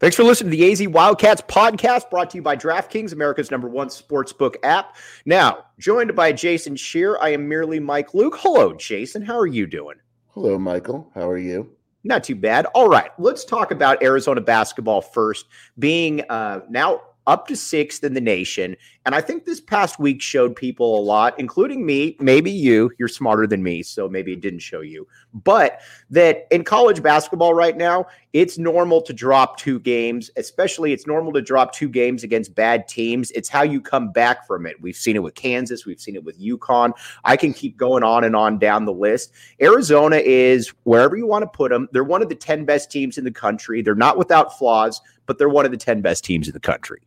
Thanks for listening to the AZ Wildcats podcast brought to you by DraftKings, America's number one sportsbook app. Now, joined by Jason Scheer, I am merely Mike Luke. Hello, Jason. How are you doing? Hello, Michael. How are you? Not too bad. All right, let's talk about Arizona basketball first, being uh, now up to sixth in the nation. And I think this past week showed people a lot, including me, maybe you. You're smarter than me, so maybe it didn't show you. But that in college basketball right now, it's normal to drop two games, especially it's normal to drop two games against bad teams. It's how you come back from it. We've seen it with Kansas, we've seen it with UConn. I can keep going on and on down the list. Arizona is wherever you want to put them. They're one of the 10 best teams in the country. They're not without flaws, but they're one of the 10 best teams in the country.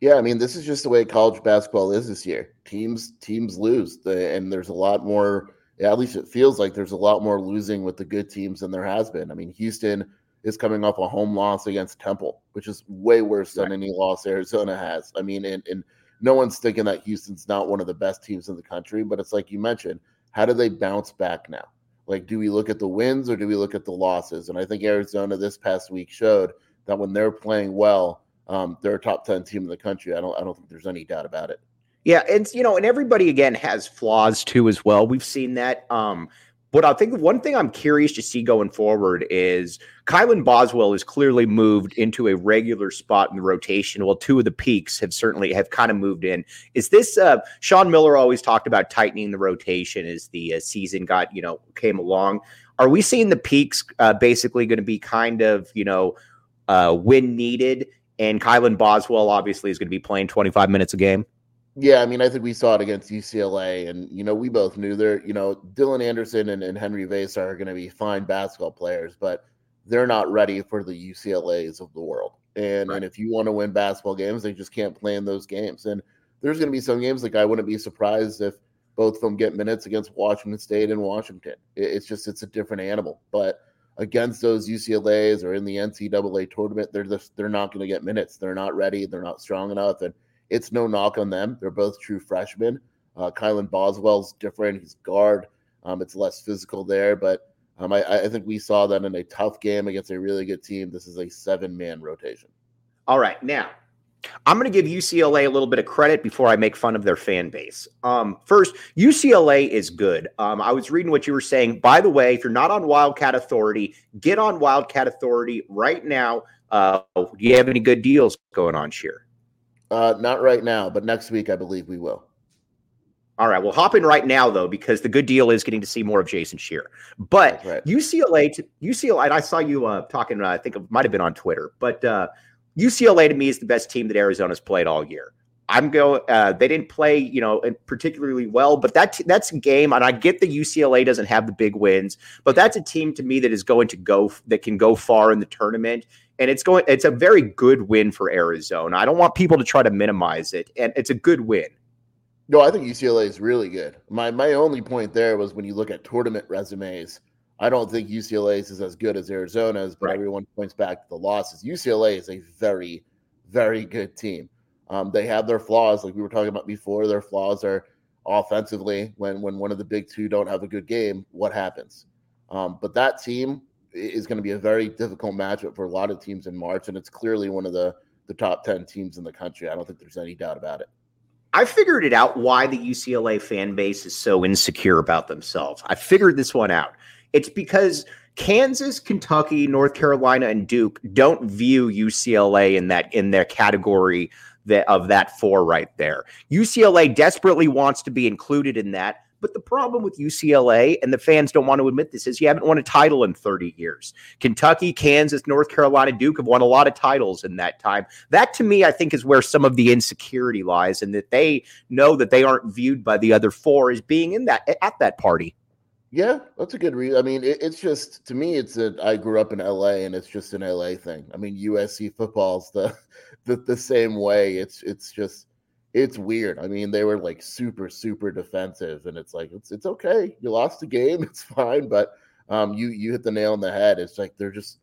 Yeah, I mean, this is just the way college basketball is this year. Teams teams lose, the, and there's a lot more. Yeah, at least it feels like there's a lot more losing with the good teams than there has been. I mean, Houston is coming off a home loss against Temple, which is way worse than any loss Arizona has. I mean, and, and no one's thinking that Houston's not one of the best teams in the country, but it's like you mentioned, how do they bounce back now? Like, do we look at the wins or do we look at the losses? And I think Arizona this past week showed that when they're playing well, um, they're a top 10 team in the country. I don't I don't think there's any doubt about it. Yeah, and you know, and everybody again has flaws too as well. We've seen that. Um, but I think one thing I'm curious to see going forward is Kylan Boswell has clearly moved into a regular spot in the rotation. Well, two of the peaks have certainly have kind of moved in. Is this uh, Sean Miller always talked about tightening the rotation as the uh, season got you know came along? Are we seeing the peaks uh, basically going to be kind of you know uh, when needed? And Kylan Boswell obviously is going to be playing 25 minutes a game. Yeah, I mean, I think we saw it against UCLA, and you know, we both knew there. You know, Dylan Anderson and, and Henri Veesaar are going to be fine basketball players, but they're not ready for the UCLA's of the world. And right. and if you want to win basketball games, they just can't play in those games. And there's going to be some games like I wouldn't be surprised if both of them get minutes against Washington State and Washington. It's just it's a different animal, but against those UCLA's or in the NCAA tournament, they're just they're not going to get minutes. They're not ready. They're not strong enough, and it's no knock on them. They're both true freshmen. Uh, Kylan Boswell's different. He's guard. Um, it's less physical there, but um, I, I think we saw that in a tough game against a really good team. This is a seven man rotation. All right, now I'm going to give UCLA a little bit of credit before I make fun of their fan base. Um, first, UCLA is good. Um, I was reading what you were saying. By the way, if you're not on Wildcat Authority, get on Wildcat Authority right now. Uh, do you have any good deals going on, Scheer? Uh, not right now, but next week I believe we will. All right, well, hop in right now though, because the good deal is getting to see more of Jason Scheer. But right. UCLA, to, UCLA, and I saw you uh, talking. Uh, I think it might have been on Twitter, but uh, UCLA to me is the best team that Arizona's played all year. I'm going. Uh, they didn't play, you know, particularly well, but that that's a game, and I get the UCLA doesn't have the big wins, but that's a team to me that is going to go that can go far in the tournament, and it's going. It's a very good win for Arizona. I don't want people to try to minimize it, and it's a good win. No, I think UCLA is really good. My my only point there was when you look at tournament resumes, I don't think UCLA's is as good as Arizona's, but right. everyone points back to the losses. UCLA is a very, very good team. Um, they have their flaws, like we were talking about before. Their flaws are offensively. When when one of the big two don't have a good game, what happens? Um, but that team is going to be a very difficult matchup for a lot of teams in March, and it's clearly one of the the top ten teams in the country. I don't think there's any doubt about it. I figured it out why the UCLA fan base is so insecure about themselves. I figured this one out. It's because Kansas, Kentucky, North Carolina, and Duke don't view UCLA in that in their category that of that four right there. UCLA desperately wants to be included in that. But the problem with UCLA, and the fans don't want to admit this, is you haven't won a title in 30 years. Kentucky, Kansas, North Carolina, Duke have won a lot of titles in that time. That to me, I think, is where some of the insecurity lies, and that they know that they aren't viewed by the other four as being in that at that party. Yeah, that's a good reason. I mean, it, it's just to me, it's a. I grew up in LA, and it's just an LA thing. I mean, USC football's the the, the same way. It's it's just it's weird. I mean, they were like super super defensive, and it's like it's it's okay. You lost the game, it's fine, but um, you you hit the nail on the head. It's like they're just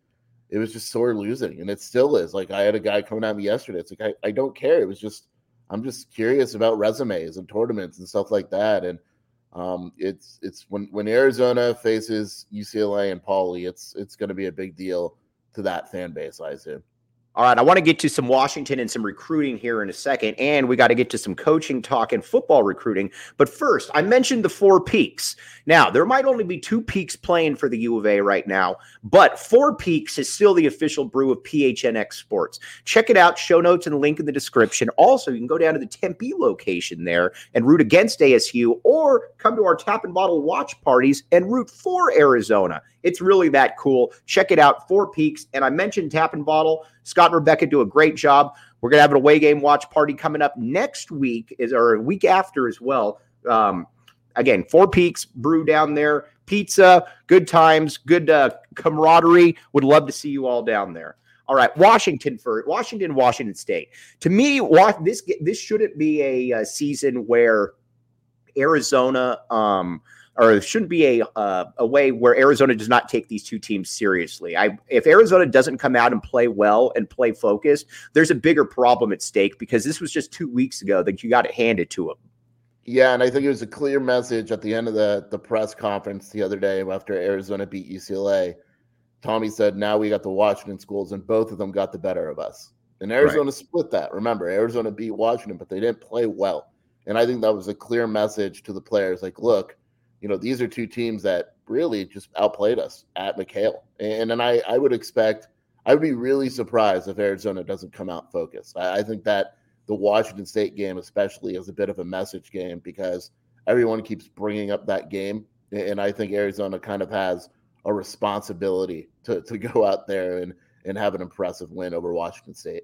it was just sore losing, and it still is. Like I had a guy coming at me yesterday. It's like I I don't care. It was just I'm just curious about resumes and tournaments and stuff like that, and um, it's it's when when Arizona faces UCLA and Pauley, it's it's going to be a big deal to that fan base, I assume. All right, I want to get to some Washington and some recruiting here in a second, and we got to get to some coaching talk and football recruiting. But first, I mentioned the four peaks. Now, there might only be two peaks playing for the U of A right now, but Four Peaks is still the official brew of PHNX Sports. Check it out, show notes and link in the description. Also, you can go down to the Tempe location there and root against ASU, or come to our tap and bottle watch parties and root for Arizona. It's really that cool. Check it out, Four Peaks. And I mentioned Tap and Bottle. Scott and Rebecca do a great job. We're gonna have an away game watch party coming up next week, is or a week after as well. Um, again, Four Peaks brew down there, pizza, good times, good uh, camaraderie. Would love to see you all down there. All right, Washington for Washington, Washington State. To me, this this shouldn't be a, a season where Arizona. Um, or it shouldn't be a uh, a way where Arizona does not take these two teams seriously. I if Arizona doesn't come out and play well and play focused, there's a bigger problem at stake because this was just two weeks ago that you got it handed to them. Yeah, and I think it was a clear message at the end of the the press conference the other day after Arizona beat UCLA. Tommy said, "Now we got the Washington schools, and both of them got the better of us." And Arizona right. split that. Remember, Arizona beat Washington, but they didn't play well. And I think that was a clear message to the players. Like, look, you know, these are two teams that really just outplayed us at McKale. And then I, I would expect, I would be really surprised if Arizona doesn't come out focused. I, I think that the Washington State game, especially, is a bit of a message game because everyone keeps bringing up that game. And I think Arizona kind of has a responsibility to, to go out there and, and have an impressive win over Washington State.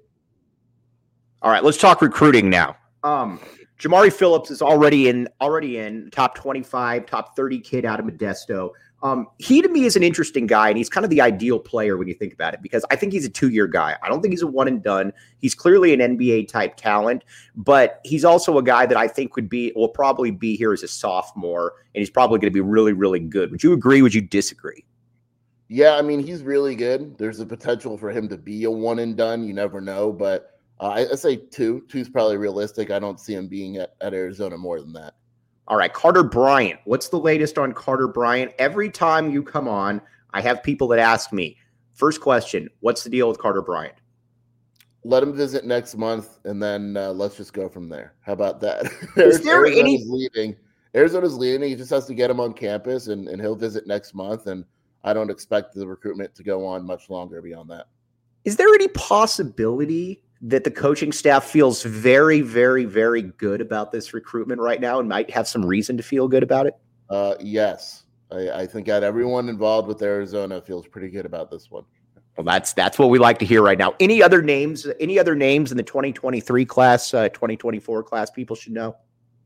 All right, let's talk recruiting now. Um, Jamari Phillips is already in already in top 25, top 30 kid out of Modesto. Um, he to me is an interesting guy, and he's kind of the ideal player when you think about it, because I think he's a two-year guy. I don't think he's a one and done. He's clearly an NBA type talent, but he's also a guy that I think would be will probably be here as a sophomore, and he's probably going to be really, really good. Would you agree? Would you disagree? Yeah, I mean he's really good. There's a potential for him to be a one and done. You never know, but uh, I, I, say two. Two's probably realistic. I don't see him being at, at Arizona more than that. All right, Carter Bryant. What's the latest on Carter Bryant? Every time you come on, I have people that ask me. First question: What's the deal with Carter Bryant? Let him visit next month, and then uh, let's just go from there. How about that? Is there Arizona's any leaving? Arizona's leaving. He just has to get him on campus, and, and he'll visit next month. And I don't expect the recruitment to go on much longer beyond that. Is there any possibility that the coaching staff feels very, very, very good about this recruitment right now and might have some reason to feel good about it? Uh, yes, I, I think that everyone involved with Arizona feels pretty good about this one. Well, that's that's what we like to hear right now. Any other names? Any other names in the 2023 class, uh, 2024 class? People should know.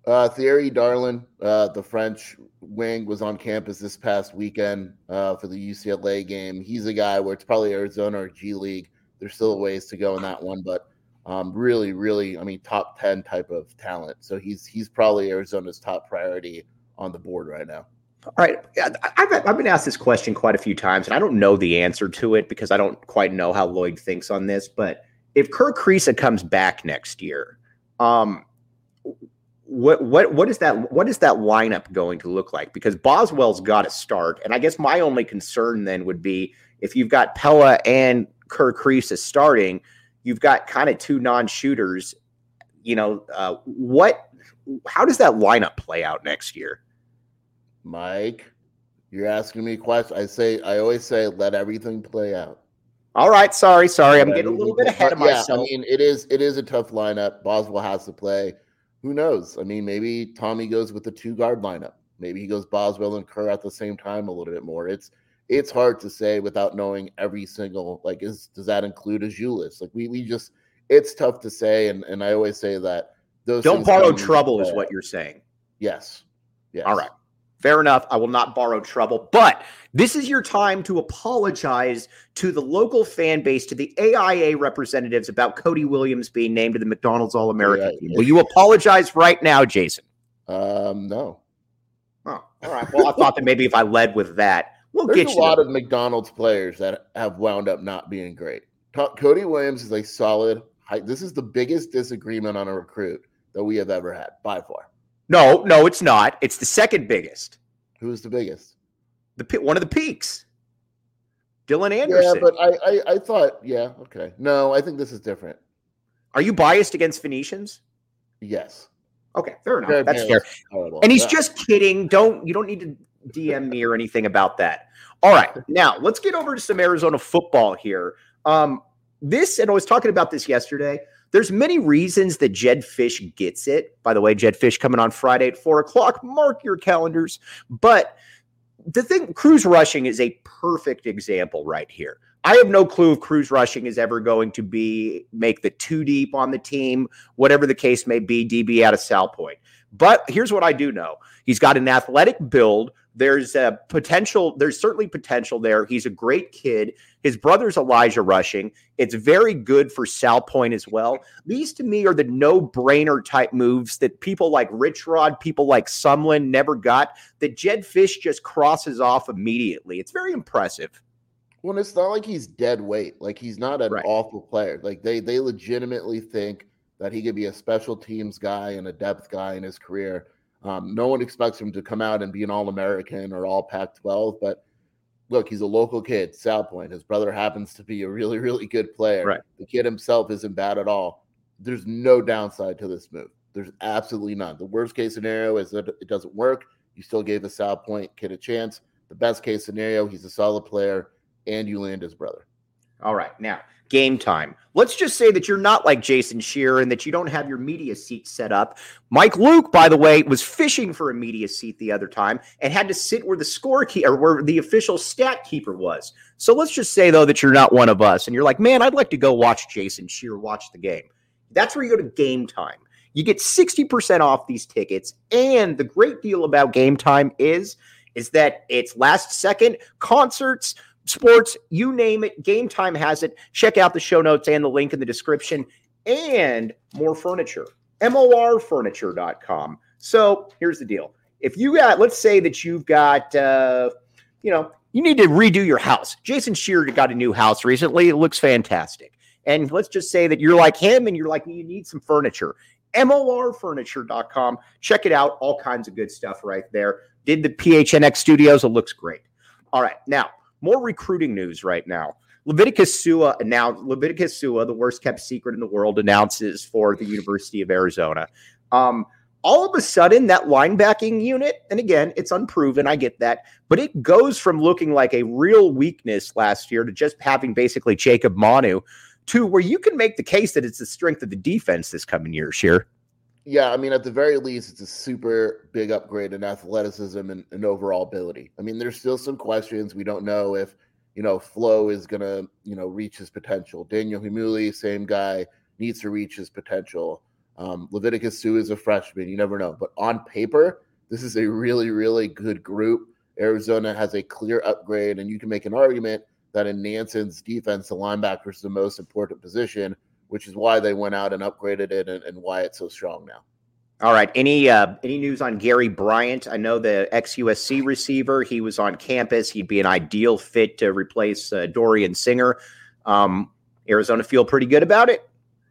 Uh, Thierry Darlan, uh, the French wing, was on campus this past weekend uh, for the UCLA game. He's a guy where it's probably Arizona or G League there's still ways to go in that one, but um, really, really, I mean, top ten type of talent. So he's he's probably Arizona's top priority on the board right now. All right, I've, I've been asked this question quite a few times, and I don't know the answer to it because I don't quite know how Lloyd thinks on this. But if Kerr Kriisa comes back next year, um, what what what is that what is that lineup going to look like? Because Boswell's got to start, and I guess my only concern then would be if you've got Pelle and Kerr Kriisa starting, you've got kind of two non-shooters. You know, uh, what? How does that lineup play out next year? Mike, You're asking me questions. I say I always say let everything play out. All right, sorry, sorry. I'm getting a little bit ahead of myself. yeah. I mean, it is it is a tough lineup. Boswell has to play. Who knows? I mean, maybe Tommy goes with the two guard lineup. Maybe he goes Boswell and Kerr at the same time a little bit more. It's it's hard to say without knowing every single like is does that include a Julius? Like we we just it's tough to say, and and I always say that those don't borrow trouble is what you're saying. Yes. Yes. All right. Fair enough. I will not borrow trouble, but this is your time to apologize to the local fan base, to the AIA representatives about Cody Williams being named to the McDonald's All American Yeah. team. Will you apologize right now, Jason? Um, no. Oh, all right. Well, I thought that maybe if I led with that, we'll There's a lot there. of McDonald's players that have wound up not being great. Cody Williams is a solid. This is the biggest disagreement on a recruit that we have ever had by far. no, no, it's not. It's the second biggest. Who is the biggest? The one of the peaks. Dylan Anderson. Yeah, but I, I I thought yeah okay no I think this is different. Are you biased against Phoenicians? Yes, Okay, fair enough. Jared That's fair. horrible. And he's Yeah. just kidding. Don't you don't need to DM me or anything about that. All right, now let's get over to some Arizona football here. Um, this and I was talking about this yesterday. There's many reasons that Jedd Fisch gets it. By the way, Jedd Fisch coming on Friday at four o'clock. Mark your calendars. But the thing, Cruz Rushing is a perfect example right here. I have no clue if Cruz Rushing is ever going to be make the two deep on the team, whatever the case may be. DB out of Salpointe. But here's what I do know: he's got an athletic build. There's a potential. There's certainly potential there. He's a great kid. His brother's Elijah Rushing. It's very good for Salpointe as well. These to me are the no-brainer type moves that people like Rich Rod, people like Sumlin never got. That Jedd Fisch just crosses off immediately. It's very impressive. Well, it's not like he's dead weight. Like he's not an Right. awful player. Like they they legitimately think that he could be a special teams guy and a depth guy in his career. Um, no one expects him to come out and be an All American or All Pac 12, but look, he's a local kid, South Point. His brother happens to be a really, really good player. Right. The kid himself isn't bad at all. There's no downside to this move. There's absolutely none. The worst case scenario is that it doesn't work. You still gave the South Point kid a chance. The best case scenario, he's a solid player and you land his brother. All right, now game time. Let's just say that you're not like Jason Shearer and that you don't have your media seat set up. Mike Luke, by the way, was fishing for a media seat the other time and had to sit where the score key or where the official stat keeper was. So let's just say though that you're not one of us and you're like, man, I'd like to go watch Jason Shearer watch the game. That's where you go to game time. You get 60% off these tickets. And the great deal about game time is, is that it's last second concerts, sports, you name it. Game time has it. Check out the show notes and the link in the description and more furniture. MORfurniture.com. So here's the deal. If you got, let's say that you've got, uh, you know, you need to redo your house. Jason Shearer got a new house recently. It looks fantastic. And let's just say that you're like him and you're like, you need some furniture. MORfurniture.com. Check it out. All kinds of good stuff right there. Did the PHNX studios. It looks great. All right. Now, more recruiting news right now. Leviticus Sua announced Leviticus Sua, the worst kept secret in the world, announces for the University of Arizona. Um, all of a sudden, that linebacking unit, and again, it's unproven, I get that, but it goes from looking like a real weakness last year to just having basically Jacob Manu to where you can make the case that it's the strength of the defense this coming year, Scheer. Yeah, I mean, at the very least, it's a super big upgrade in athleticism and, and overall ability. I mean, there's still some questions. We don't know if, you know, Flowe is going to, you know, reach his potential. Daniel Heimuli, same guy, needs to reach his potential. Um, Leviticus Sua is a freshman. You never know. But on paper, this is a really, really good group. Arizona has a clear upgrade, and you can make an argument that in Nansen's defense, the linebacker is the most important position, which is why they went out and upgraded it and, and why it's so strong now. All right. Any uh, any news on Gary Bryant? I know the ex USC receiver. He was on campus. He'd be an ideal fit to replace uh, Dorian Singer. Um, Arizona feel pretty good about it.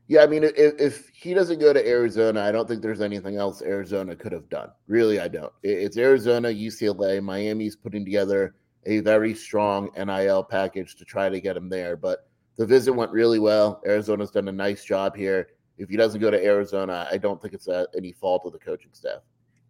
Yeah, I mean, if, if he doesn't go to Arizona, I don't think there's anything else Arizona could have done. Really, I don't. It's Arizona, UCLA, Miami's putting together a very strong NIL package to try to get him there. But the visit went really well. Arizona's done a nice job here. If he doesn't go to Arizona, I don't think it's uh any fault of the coaching staff.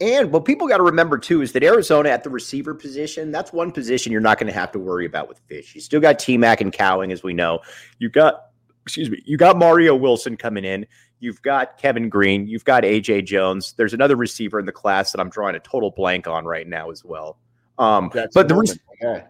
And what people got to remember too is that Arizona at the receiver position, that's one position you're not going to have to worry about with Fisch. You still got T Mac and Cowing, as we know. You got, excuse me, you got Mario Wilson coming in. You've got Kevin Green. You've got AJ Jones. There's another receiver in the class that I'm drawing a total blank on right now as well. Um, but the re- yeah.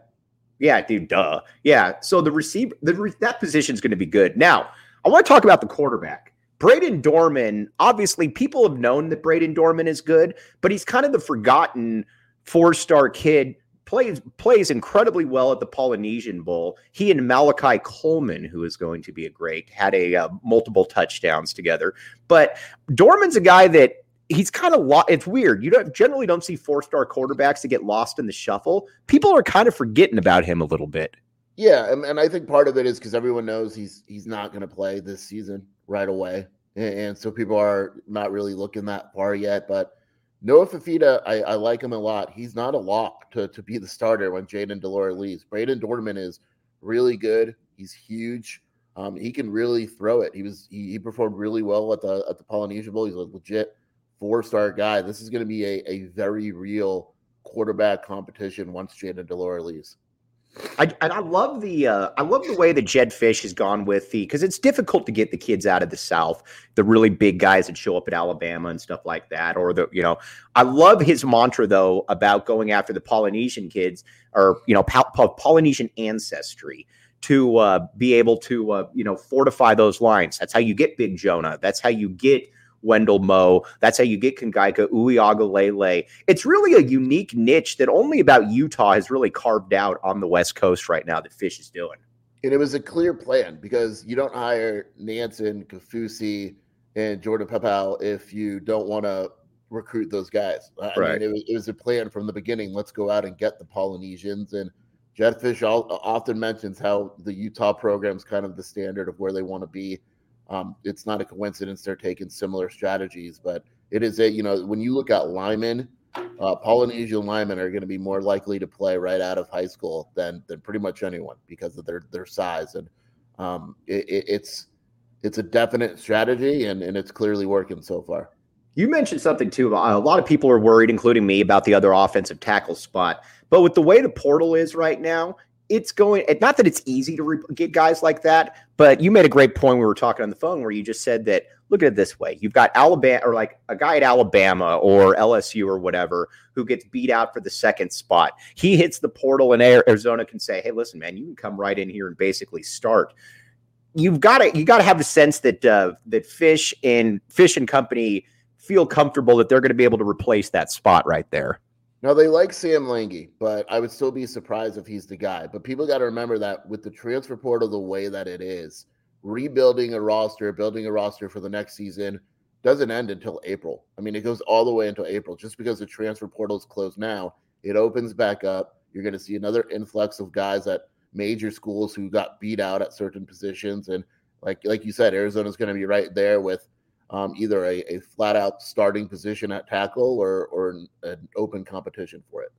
Yeah, dude, duh, yeah. So the receiver, the re- that position is going to be good. Now, I want to talk about the quarterback. Brayden Dorman, obviously, people have known that Brayden Dorman is good, but he's kind of the forgotten four star kid. Plays plays incredibly well at the Polynesian Bowl. He and Malachi Coleman, who is going to be a great, had a uh, multiple touchdowns together. But Dorman's a guy that he's kind of lo- it's weird. You don't generally don't see four star quarterbacks that get lost in the shuffle. People are kind of forgetting about him a little bit. Yeah, and, and I think part of it is because everyone knows he's he's not going to play this season right away. And, and, so people are not really looking that far yet. But Noah Fifita, I, I like him a lot. He's not a lock to, to be the starter when Jayden de Laura leaves. Brayden Dorman is really good. He's huge. Um, he can really throw it. He was he, he, performed really well at the at the Polynesian Bowl. He's a legit four star guy. This is going to be a, a very real quarterback competition once Jayden de Laura leaves. I and I love the uh, I love the way that Jedd Fisch has gone with the because it's difficult to get the kids out of the South, the really big guys that show up at Alabama and stuff like that, or the you know I love his mantra though about going after the Polynesian kids or you know Polynesian ancestry to uh, be able to uh, you know fortify those lines. That's how you get Big Jonah. That's how you get Wendell Moe. That's how you get Kangaika Uiagalelei. It's really a unique niche that only about Utah has really carved out on the West Coast right now that Fisch is doing. And it was a clear plan because you don't hire Nansen, Kafusi, and Jordan Paopao if you don't want to recruit those guys. I right. mean, it was, it was a plan from the beginning. Let's go out and get the Polynesians. And Jedd Fisch often mentions how the Utah program is kind of the standard of where they want to be um, it's not a coincidence they're taking similar strategies, but it is a you know when you look at linemen, uh, Polynesian linemen are going to be more likely to play right out of high school than than pretty much anyone because of their their size and um, it, it, it's it's a definite strategy and and it's clearly working so far. You mentioned something too. A lot of people are worried, including me, about the other offensive tackle spot. But with the way the portal is right now, it's going not that it's easy to re- get guys like that but you made a great point we were talking on the phone where you just said that look at it this way you've got alabama or like a guy at alabama or lsu or whatever who gets beat out for the second spot. He hits the portal and arizona can say hey listen man you can come right in here and basically start. You've got to you got to have the sense that uh, that Fisch and Fisch and company feel comfortable that they're going to be able to replace that spot right there now they like Sam Langi, but I would still be surprised if he's the guy. But people got to remember that with the transfer portal the way that it is, rebuilding a roster, building a roster for the next season doesn't end until April. I mean, it goes all the way until April. Just because the transfer portal is closed now, it opens back up. You're going to see another influx of guys at major schools who got beat out at certain positions, and like like you said, Arizona's going to be right there with um, either a, a flat out starting position at tackle or or an, an open competition for it.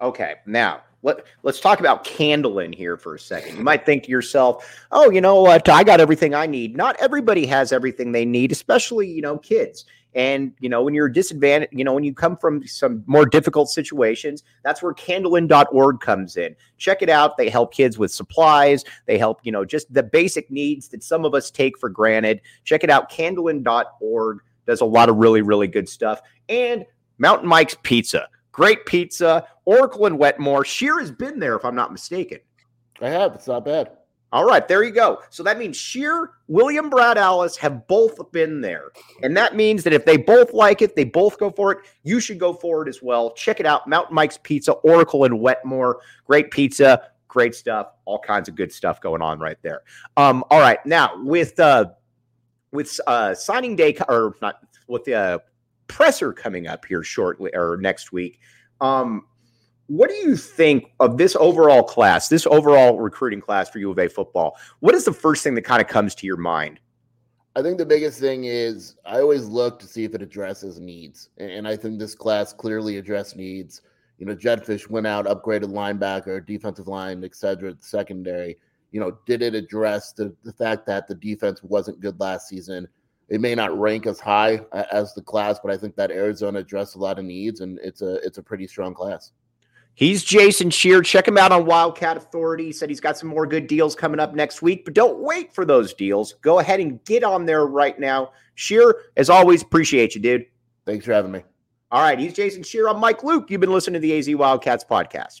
Okay, now let, let's talk about Candland here for a second. You might think to yourself, oh, you know what? I got everything I need. Not everybody has everything they need, especially, you know, kids. And, you know, when you're disadvantaged, you know, when you come from some more difficult situations, that's where candland.org comes in. Check it out. They help kids with supplies. They help, you know, just the basic needs that some of us take for granted. Check it out. Candland.org does a lot of really, really good stuff. And Mountain Mike's Pizza. Great pizza. Oracle and Wetmore. Scheer has been there, if I'm not mistaken. I have. It's not bad. All right, there you go. So that means Scheer, William Brad Alice have both been there. And that means that if they both like it, they both go for it. You should go for it as well. Check it out. Mountain Mike's Pizza, Oracle and Wetmore. Great pizza, great stuff, all kinds of good stuff going on right there. Um, all right. Now with uh with uh signing day or not with the uh, presser coming up here shortly or next week. Um, what do you think of this overall class, this overall recruiting class for U of A football? What is the first thing that kind of comes to your mind? I think the biggest thing is I always look to see if it addresses needs. And I think this class clearly addressed needs. You know, Jedd Fisch went out, upgraded linebacker, defensive line, et cetera, secondary. You know, did it address the, the fact that the defense wasn't good last season? it may not rank as high as the class, but I think that Arizona addressed a lot of needs, and it's a it's a pretty strong class. He's Jason Scheer. Check him out on Wildcat Authority. He said he's got some more good deals coming up next week, but don't wait for those deals. Go ahead and get on there right now. Scheer, as always, appreciate you, dude. Thanks for having me. All right, he's Jason Scheer. I'm Mike Luke. You've been listening to the AZ Wildcats podcast.